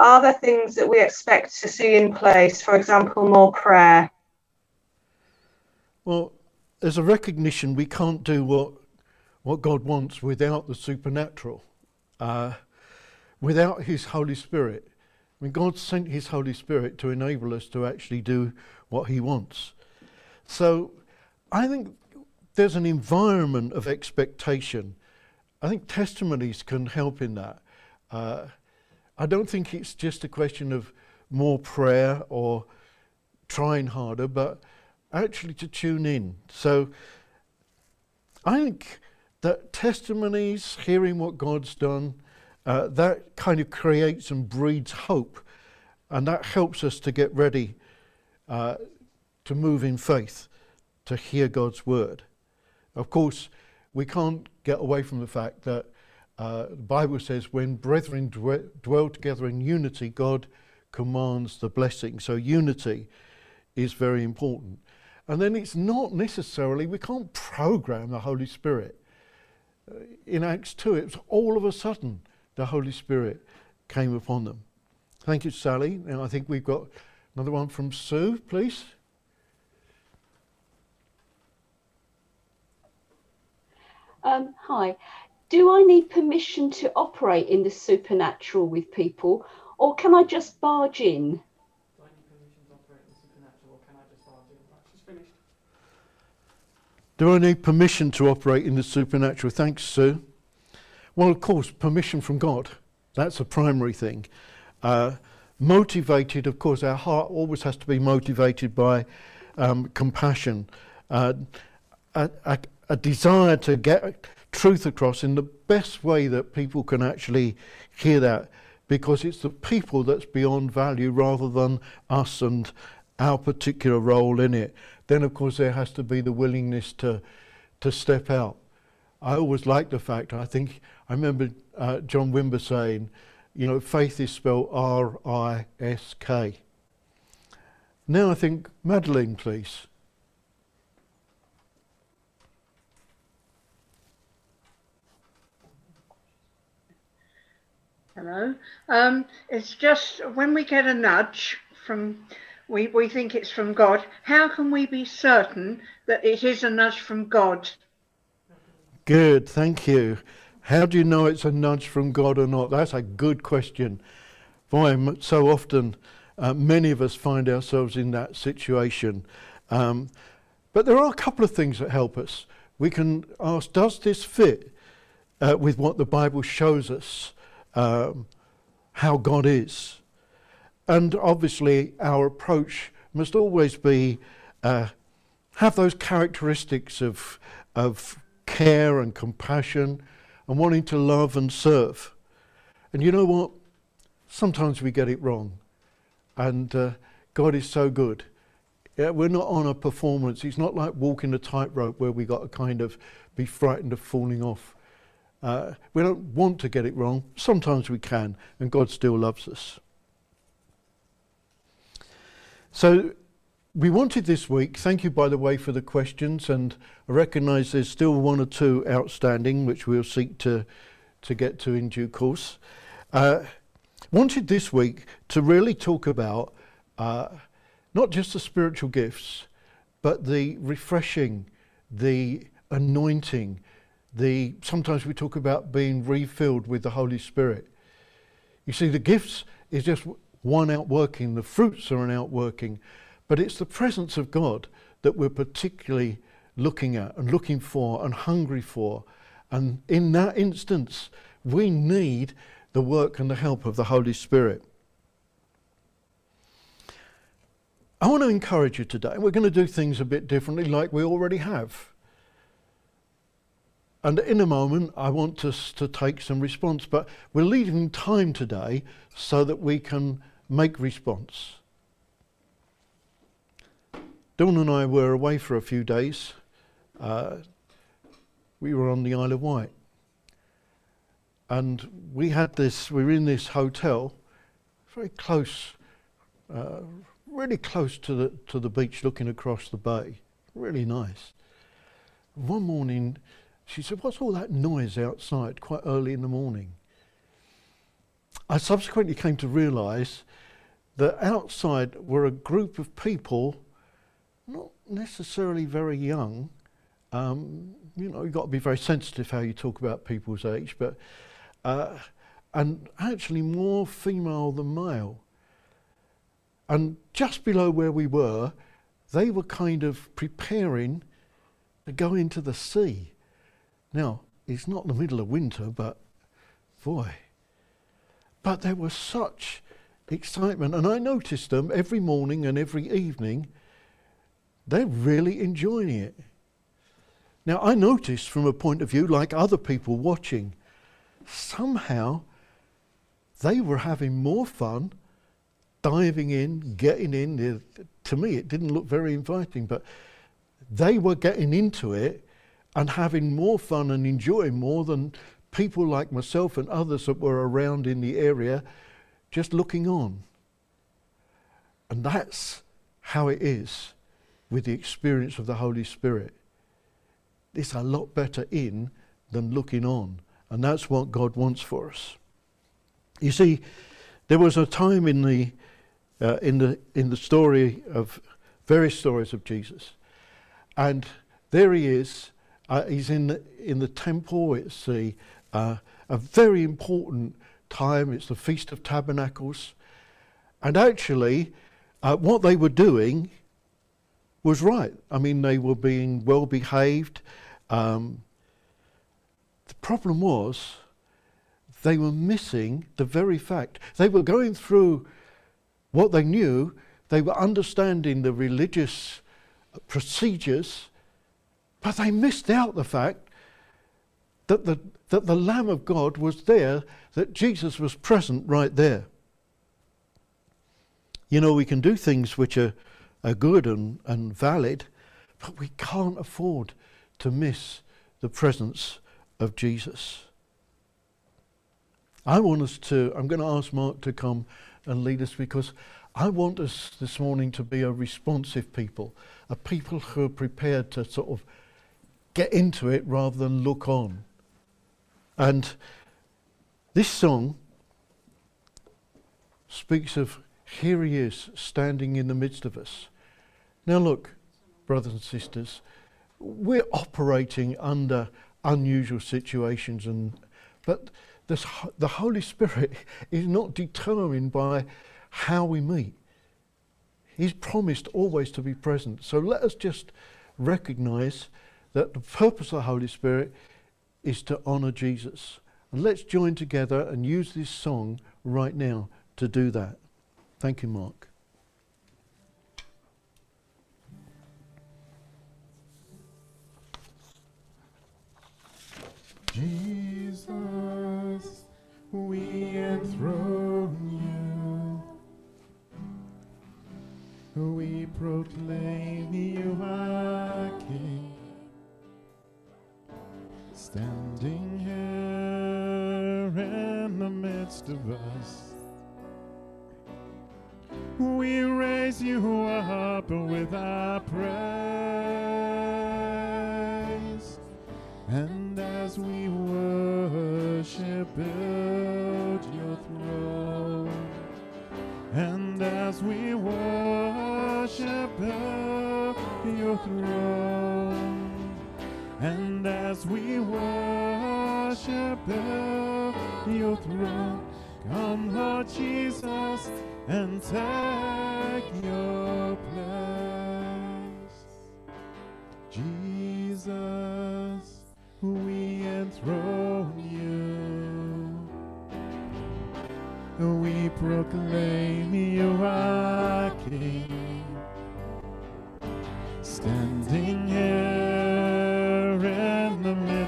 Are there things that we expect to see in place? For example, more prayer? Well, there's a recognition we can't do what, what God wants without the supernatural, uh, without His Holy Spirit. I mean, God sent His Holy Spirit to enable us to actually do what He wants. So I think there's an environment of expectation. I think testimonies can help in that. Uh, I don't think it's just a question of more prayer or trying harder, but actually to tune in. So I think that testimonies, hearing what God's done, uh, that kind of creates and breeds hope, and that helps us to get ready uh, to move in faith to hear God's word. Of course, we can't get away from the fact that uh, the Bible says when brethren dwell together in unity, God commands the blessing. So unity is very important. And then it's not necessarily, we can't program the Holy Spirit. Uh, in Acts 2, it was all of a sudden the Holy Spirit came upon them. Thank you, Sally. And I think we've got another one from Sue, please. Um, hi. Do I need permission to operate in the supernatural with people, or can I just barge in? Do I need permission to operate in the supernatural? Thanks, Sue. Well, of course, permission from God. That's a primary thing. Uh, motivated, of course, our heart always has to be motivated by um, compassion. Uh, a, a, a desire to get truth across in the best way that people can actually hear that because it's the people that's beyond value rather than us and our particular role in it. Then, of course, there has to be the willingness to, to step out. I always like the fact, I think, I remember uh, John Wimber saying, you know, faith is spelled R I S K. Now I think, Madeline, please. Hello. Um, it's just when we get a nudge from, we, we think it's from God, how can we be certain that it is a nudge from God? Good, thank you. How do you know it's a nudge from God or not? That's a good question. Boy, so often uh, many of us find ourselves in that situation. Um, but there are a couple of things that help us. We can ask, does this fit uh, with what the Bible shows us? Um, how God is. And obviously, our approach must always be uh, have those characteristics of, of care and compassion and wanting to love and serve. And you know what? Sometimes we get it wrong. And uh, God is so good. Yeah, we're not on a performance. It's not like walking a tightrope where we got to kind of be frightened of falling off. Uh, we don't want to get it wrong. Sometimes we can, and God still loves us. So, we wanted this week, thank you by the way for the questions, and I recognise there's still one or two outstanding which we'll seek to, to get to in due course. Uh, wanted this week to really talk about uh, not just the spiritual gifts, but the refreshing, the anointing, the sometimes we talk about being refilled with the Holy Spirit. You see, the gifts is just one outworking, the fruits are an outworking, but it's the presence of God that we're particularly looking at and looking for and hungry for. And in that instance, we need the work and the help of the Holy Spirit. I want to encourage you today. We're going to do things a bit differently, like we already have. And in a moment, I want us to take some response, but we're leaving time today so that we can make response. Dawn and I were away for a few days. Uh, we were on the Isle of Wight. And we had this, we were in this hotel, very close, uh, really close to the, to the beach, looking across the bay. Really nice. One morning, she said, What's all that noise outside quite early in the morning? I subsequently came to realise that outside were a group of people, not necessarily very young. Um, you know, you've got to be very sensitive how you talk about people's age, but uh, and actually more female than male. And just below where we were, they were kind of preparing to go into the sea. Now, it's not the middle of winter, but boy. But there was such excitement, and I noticed them every morning and every evening. They're really enjoying it. Now, I noticed from a point of view, like other people watching, somehow they were having more fun diving in, getting in. To me, it didn't look very inviting, but they were getting into it and having more fun and enjoying more than people like myself and others that were around in the area just looking on. And that's how it is with the experience of the Holy Spirit. It's a lot better in than looking on. And that's what God wants for us. You see, there was a time in the, uh, in the, in the story of various stories of Jesus, and there he is. Uh, he's in the, in the temple. It's the, uh, a very important time. It's the Feast of Tabernacles. And actually, uh, what they were doing was right. I mean, they were being well behaved. Um, the problem was they were missing the very fact. They were going through what they knew, they were understanding the religious procedures, but they missed out the fact that the, that the Lamb of God was there, that Jesus was present right there. You know, we can do things which are, are good and, and valid, but we can't afford to miss the presence of Jesus. I want us to, I'm going to ask Mark to come and lead us because I want us this morning to be a responsive people, a people who are prepared to sort of get into it rather than look on. And this song speaks of here he is standing in the midst of us. Now, look, brothers and sisters, we're operating under unusual situations, and but this, the Holy Spirit is not determined by how we meet. He's promised always to be present. So let us just recognize that the purpose of the Holy Spirit is to honor Jesus. And let's join together and use this song right now to do that. Thank you, Mark. Jesus, we enthrone you. We proclaim you our Standing here in the midst of us, we raise you up with our praise. And as we worship, build your throne. And as we worship, build your throne. As we worship your throne, come, Lord Jesus, and take your place. Jesus, we enthrone you. We proclaim you our King. Standing here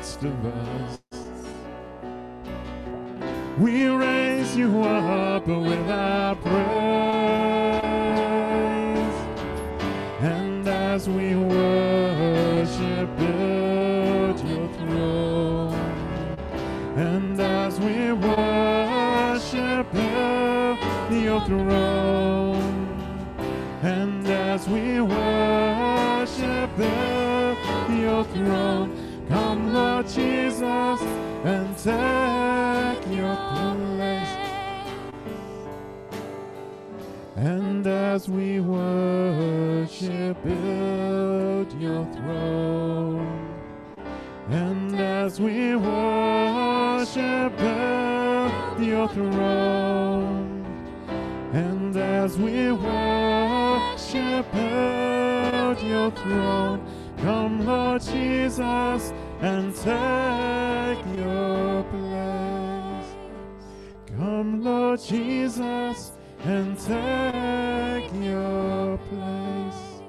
midst of us. We raise you up with our praise, and as we worship at your throne, and as we worship at your throne, and as we worship take your place. And as we worship at your throne, and as we worship at your throne, and as we worship at your throne, come, Lord Jesus, and take Jesus, and take your place.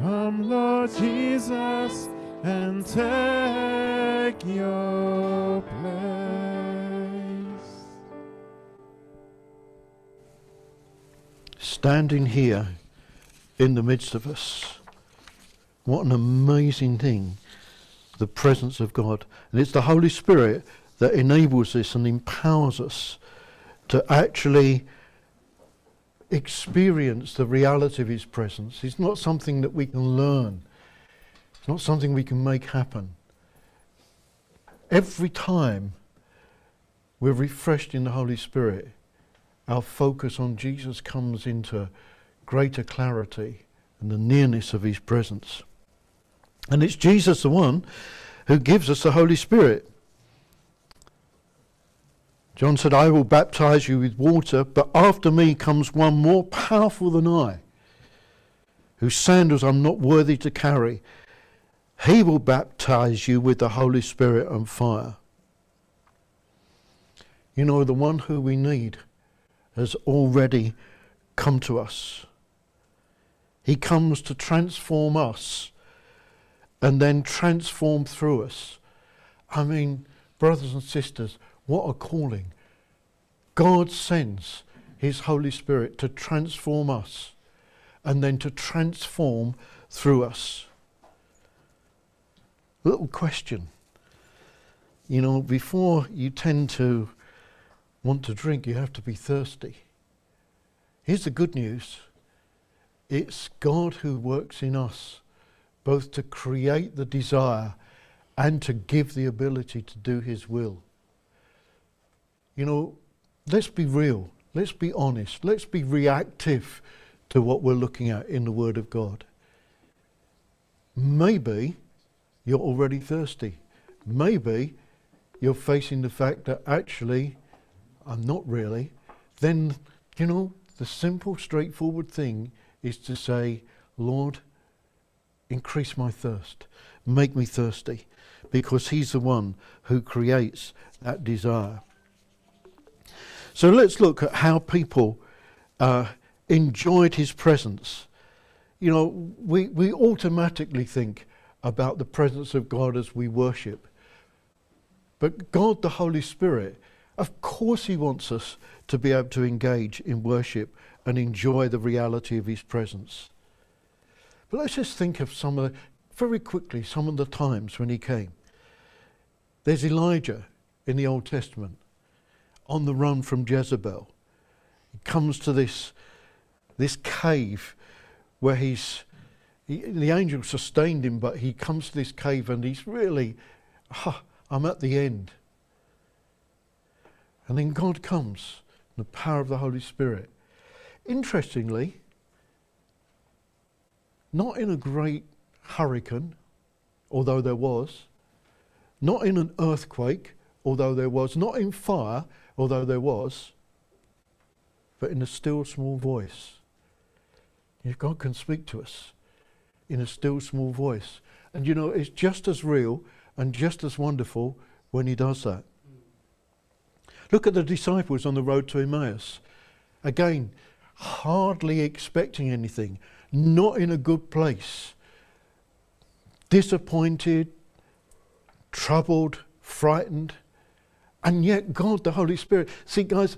Come, Lord Jesus, and take your place. standing here in the midst of us. What an amazing thing, the presence of God. And it's the Holy Spirit that enables this and empowers us to actually experience the reality of His presence. It's not something that we can learn, it's not something we can make happen. Every time we're refreshed in the Holy Spirit, our focus on Jesus comes into greater clarity and the nearness of his presence. And it's Jesus the one who gives us the Holy Spirit. John said, I will baptize you with water, but after me comes one more powerful than I, whose sandals I'm not worthy to carry. He will baptize you with the Holy Spirit and fire. You know, the one who we need has already come to us. He comes to transform us and then transform through us. I mean, brothers and sisters, what a calling. God sends His Holy Spirit to transform us and then to transform through us. Little question. You know, before you tend to want to drink, you have to be thirsty. Here's the good news it's God who works in us, both to create the desire and to give the ability to do His will. You know, let's be real, let's be honest, let's be reactive to what we're looking at in the Word of God. Maybe you're already thirsty. Maybe you're facing the fact that actually I'm not really. Then, you know, the simple, straightforward thing is to say, Lord, increase my thirst, make me thirsty, because He's the one who creates that desire. So let's look at how people uh, enjoyed His presence. You know, we, we automatically think about the presence of God as we worship. But God, the Holy Spirit, of course, He wants us to be able to engage in worship and enjoy the reality of His presence. But let's just think of some of the, very quickly, some of the times when He came. There's Elijah in the Old Testament on the run from Jezebel. He comes to this, this cave where he's, he, the angel sustained him, but he comes to this cave and he's really, I'm at the end. And then God comes, the power of the Holy Spirit. Interestingly, not in a great hurricane, although there was, not in an earthquake, although there was, not in fire, although there was, but in a still small voice. God can speak to us in a still small voice. And you know, it's just as real and just as wonderful when He does that. Look at the disciples on the road to Emmaus. Again, hardly expecting anything, not in a good place, disappointed, troubled, frightened. And yet, God, the Holy Spirit, see, guys,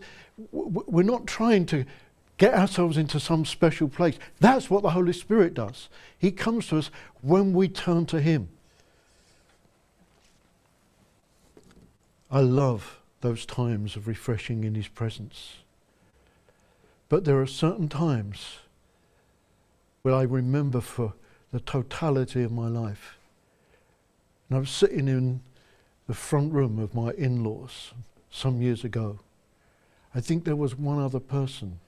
w- we're not trying to get ourselves into some special place. That's what the Holy Spirit does. He comes to us when we turn to Him. I love those times of refreshing in His presence. But there are certain times where I remember for the totality of my life. And I was sitting in the front room of my in laws some years ago. I think there was one other person.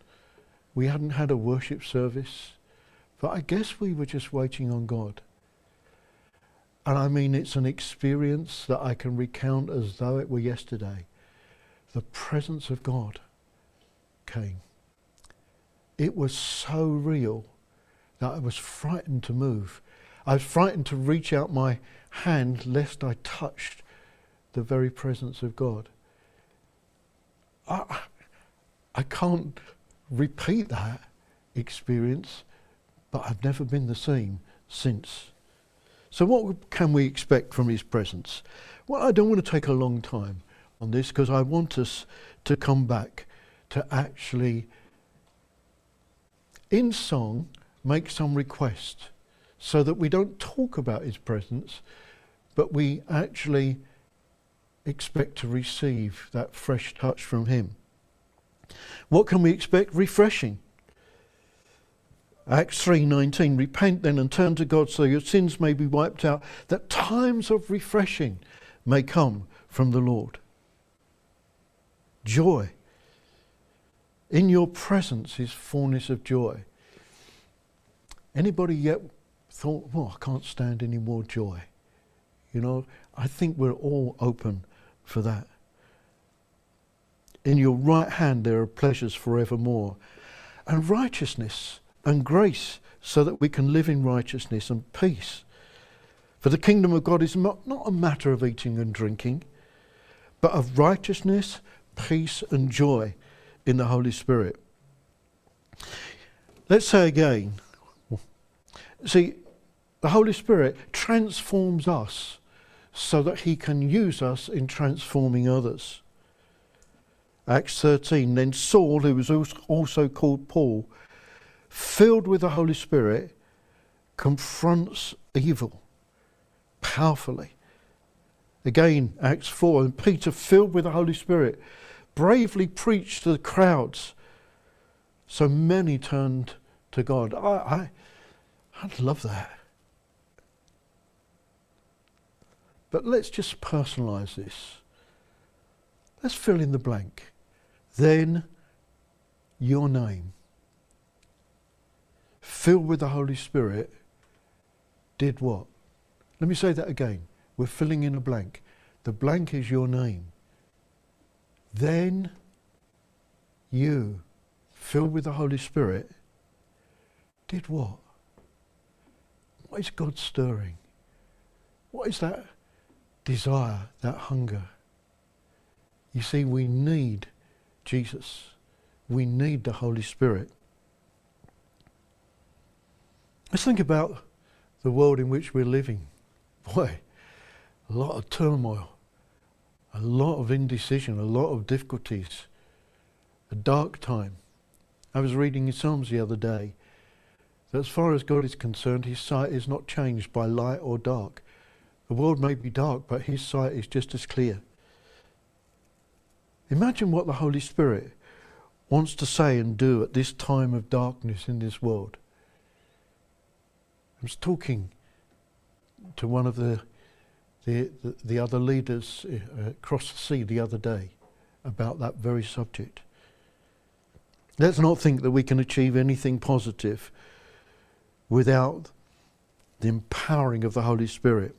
We hadn't had a worship service, but I guess we were just waiting on God. And I mean, it's an experience that I can recount as though it were yesterday. The presence of God came. It was so real that I was frightened to move. I was frightened to reach out my hand lest I touched the very presence of God. I, I can't repeat that experience, but I've never been the same since. So, what can we expect from His presence? Well, I don't want to take a long time on this because I want us to come back to actually, in song, make some request so that we don't talk about His presence, but we actually expect to receive that fresh touch from Him. What can we expect? Refreshing. Acts 3:19 Repent then and turn to God so your sins may be wiped out that times of refreshing may come from the Lord. Joy. In your presence is fullness of joy. Anybody yet thought, "Well, I can't stand any more joy?" You know, I think we're all open for that. In your right hand there are pleasures forevermore, and righteousness and grace, so that we can live in righteousness and peace. For the kingdom of God is not, not a matter of eating and drinking, but of righteousness, peace, and joy in the Holy Spirit. Let's say again. See, the Holy Spirit transforms us so that he can use us in transforming others. Acts 13. Then Saul, who was also called Paul, filled with the Holy Spirit, confronts evil powerfully. Again, Acts 4. And Peter, filled with the Holy Spirit, bravely preached to the crowds. So many turned to God. I, I, I'd love that. But let's just personalize this. Let's fill in the blank. Then your name, filled with the Holy Spirit, did what? Let me say that again. We're filling in a blank. The blank is your name. Then you, filled with the Holy Spirit, did what? What is God stirring? What is that desire, that hunger. You see, we need Jesus. We need the Holy Spirit. Let's think about the world in which we're living. Boy, a lot of turmoil, a lot of indecision, a lot of difficulties, a dark time. I was reading in Psalms the other day that as far as God is concerned, his sight is not changed by light or dark. The world may be dark, but his sight is just as clear. Imagine what the Holy Spirit wants to say and do at this time of darkness in this world. I was talking to one of the the, the, the other leaders uh, across the sea the other day about that very subject. Let's not think that we can achieve anything positive without the empowering of the Holy Spirit.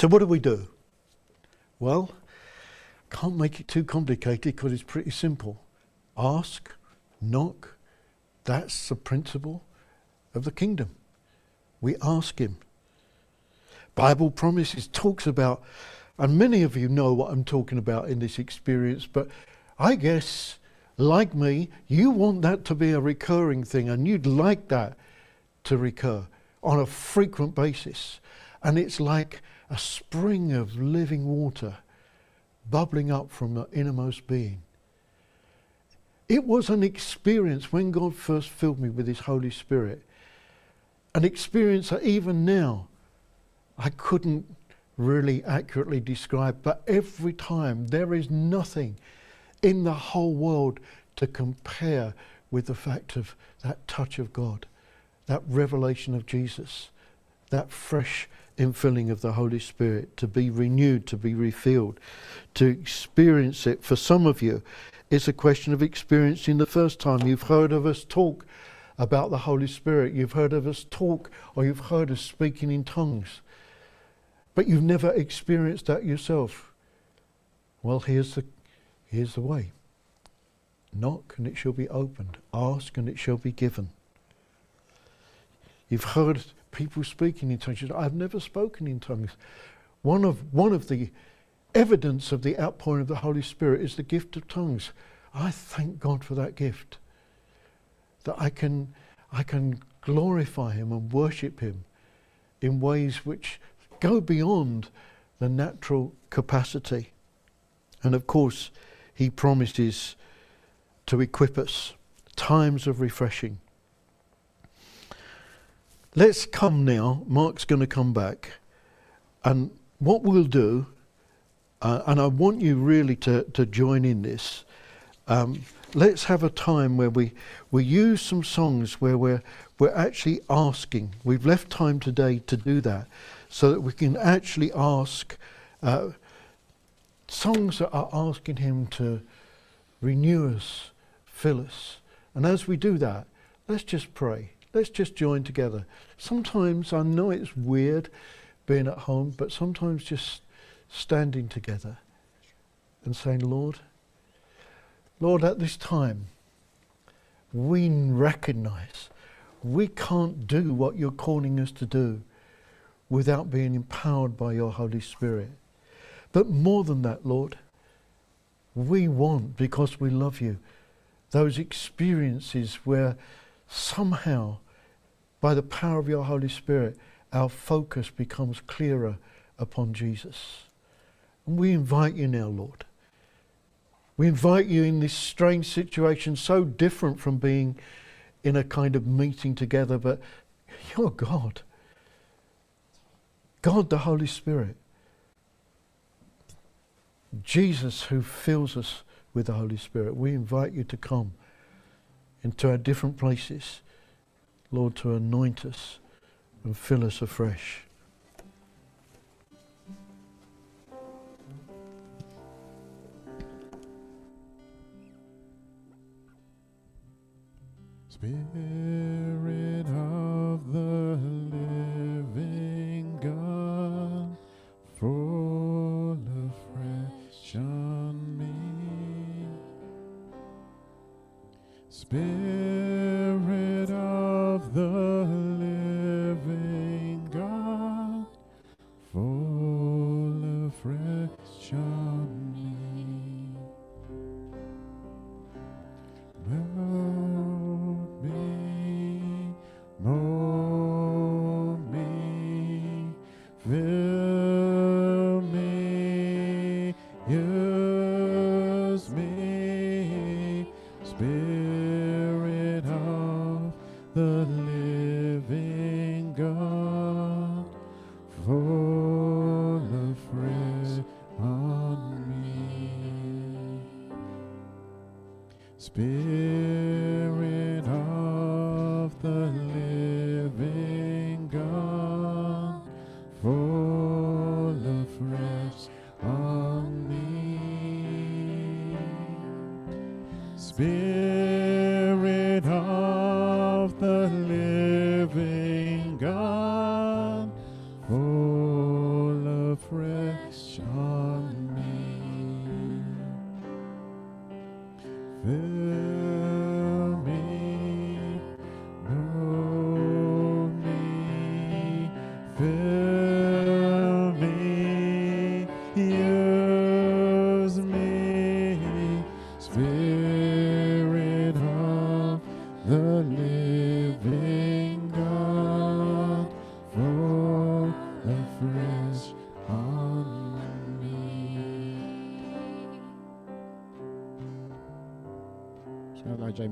So, what do we do? Well, can't make it too complicated because it's pretty simple. Ask, knock, that's the principle of the kingdom. We ask Him. Bible promises talks about, and many of you know what I'm talking about in this experience, but I guess, like me, you want that to be a recurring thing and you'd like that to recur on a frequent basis. And it's like a spring of living water bubbling up from the innermost being. It was an experience when God first filled me with His Holy Spirit, an experience that even now I couldn't really accurately describe, but every time there is nothing in the whole world to compare with the fact of that touch of God, that revelation of Jesus, that fresh infilling of the Holy Spirit, to be renewed, to be refilled, to experience it. For some of you, it's a question of experiencing the first time. You've heard of us talk about the Holy Spirit, you've heard of us talk, or you've heard us speaking in tongues, but you've never experienced that yourself. Well, here's the, here's the way. Knock and it shall be opened. Ask and it shall be given. You've heard people speaking in tongues. I've never spoken in tongues. One of, one of the evidence of the outpouring of the Holy Spirit is the gift of tongues. I thank God for that gift. That I can, I can glorify Him and worship Him in ways which go beyond the natural capacity. And of course, He promises to equip us times of refreshing. Let's come now. Mark's going to come back. And what we'll do, uh, and I want you really to, to join in this, um, let's have a time where we, we use some songs where we're, we're actually asking. We've left time today to do that so that we can actually ask uh, songs that are asking Him to renew us, fill us. And as we do that, let's just pray. Let's just join together. Sometimes I know it's weird being at home, but sometimes just standing together and saying, Lord, Lord, at this time, we recognize we can't do what you're calling us to do without being empowered by your Holy Spirit. But more than that, Lord, we want, because we love you, those experiences where somehow, by the power of your Holy Spirit, our focus becomes clearer upon Jesus. And we invite you now, Lord. We invite you in this strange situation, so different from being in a kind of meeting together, but you're God. God the Holy Spirit. Jesus who fills us with the Holy Spirit. We invite you to come into our different places, Lord, to anoint us and fill us afresh. Spirit Spirit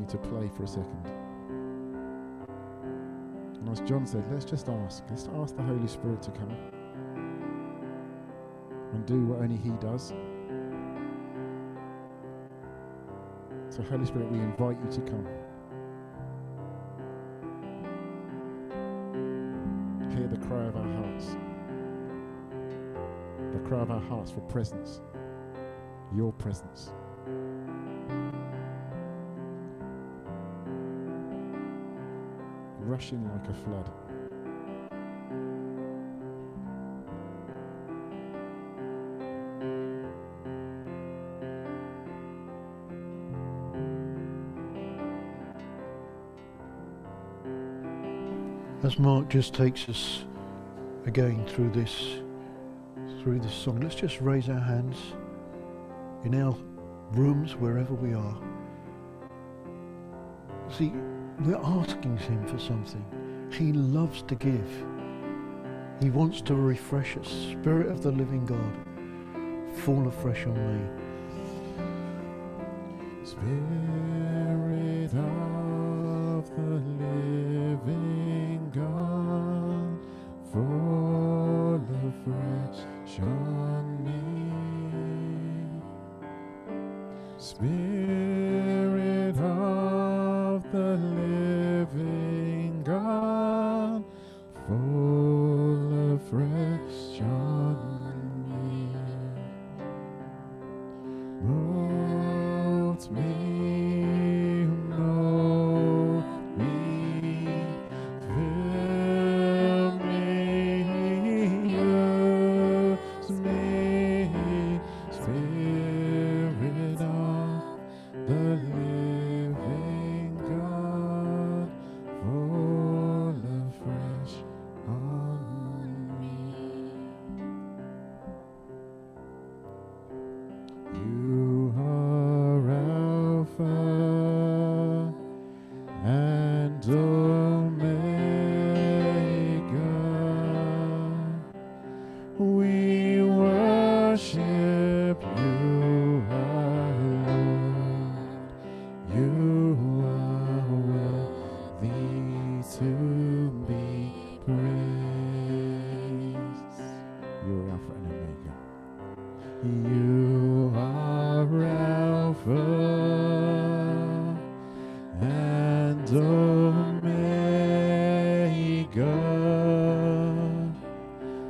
to play for a second. And as John said, let's just ask. Let's ask the Holy Spirit to come and do what only He does. So, Holy Spirit, we invite you to come. Hear the cry of our hearts, the cry of our hearts for presence, your presence. rushing like a flood. As Mark just takes us again through this through this song, let's just raise our hands in our rooms wherever we are. See, we're asking Him for something. He loves to give. He wants to refresh us. Spirit of the living God, fall afresh on me. moves me.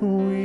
We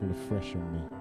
Fall afresh on me.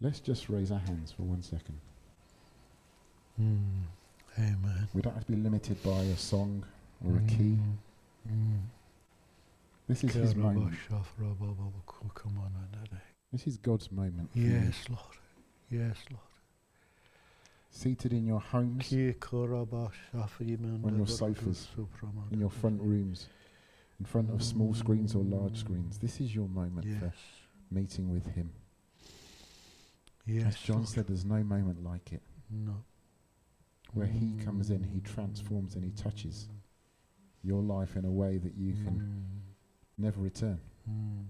Let's just raise our hands for one second. Mm. Amen. We don't have to be limited by a song or a key. Mm. This is his moment. Come on, Daddy. This is God's moment. you. Yes, Lord. Yes, Lord. Seated in your homes, On On your sofas, in your front rooms, in front of small screens or large screens. This is your moment Yes. for meeting with Him. Yes. As John Lord. said, there's no moment like it. No. Where He comes in, He transforms and He touches your life in a way that you can never return. Mm.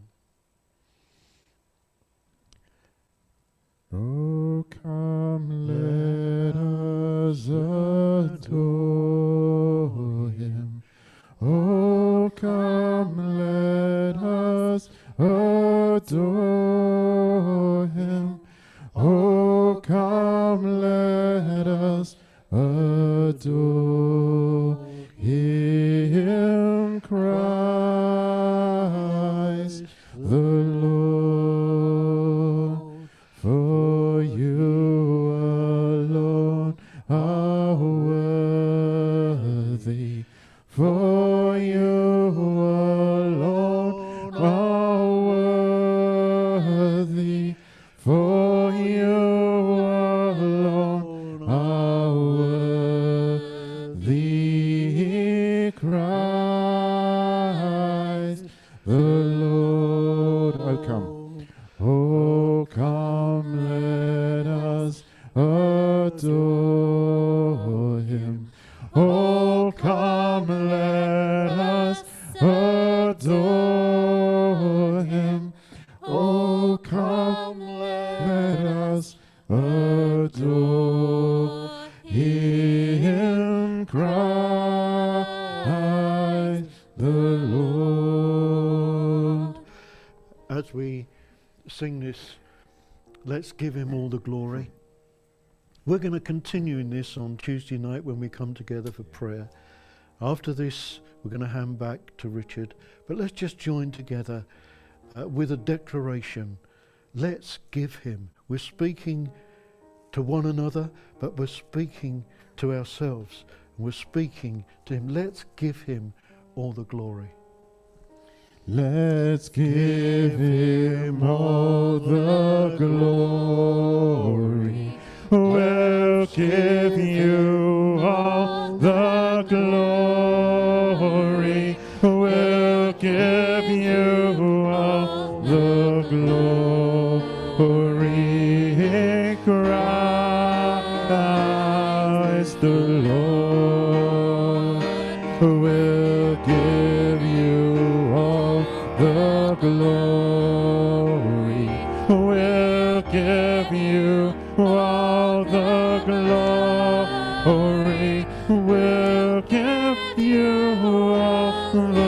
Oh, come, let us adore Him. Oh, come, let us adore the Lord. As we sing this let's give him all the glory. We're going to continue in this on Tuesday night when we come together for prayer. After this, we're going to hand back to Richard. But let's just join together uh, with a declaration. Let's give him. We're speaking to one another, but we're speaking to ourselves. We're speaking to him. Let's give him all the glory. Let's give him all the glory. We'll give you give you all the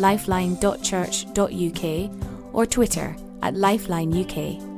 lifeline.church.uk, or Twitter at Lifeline UK.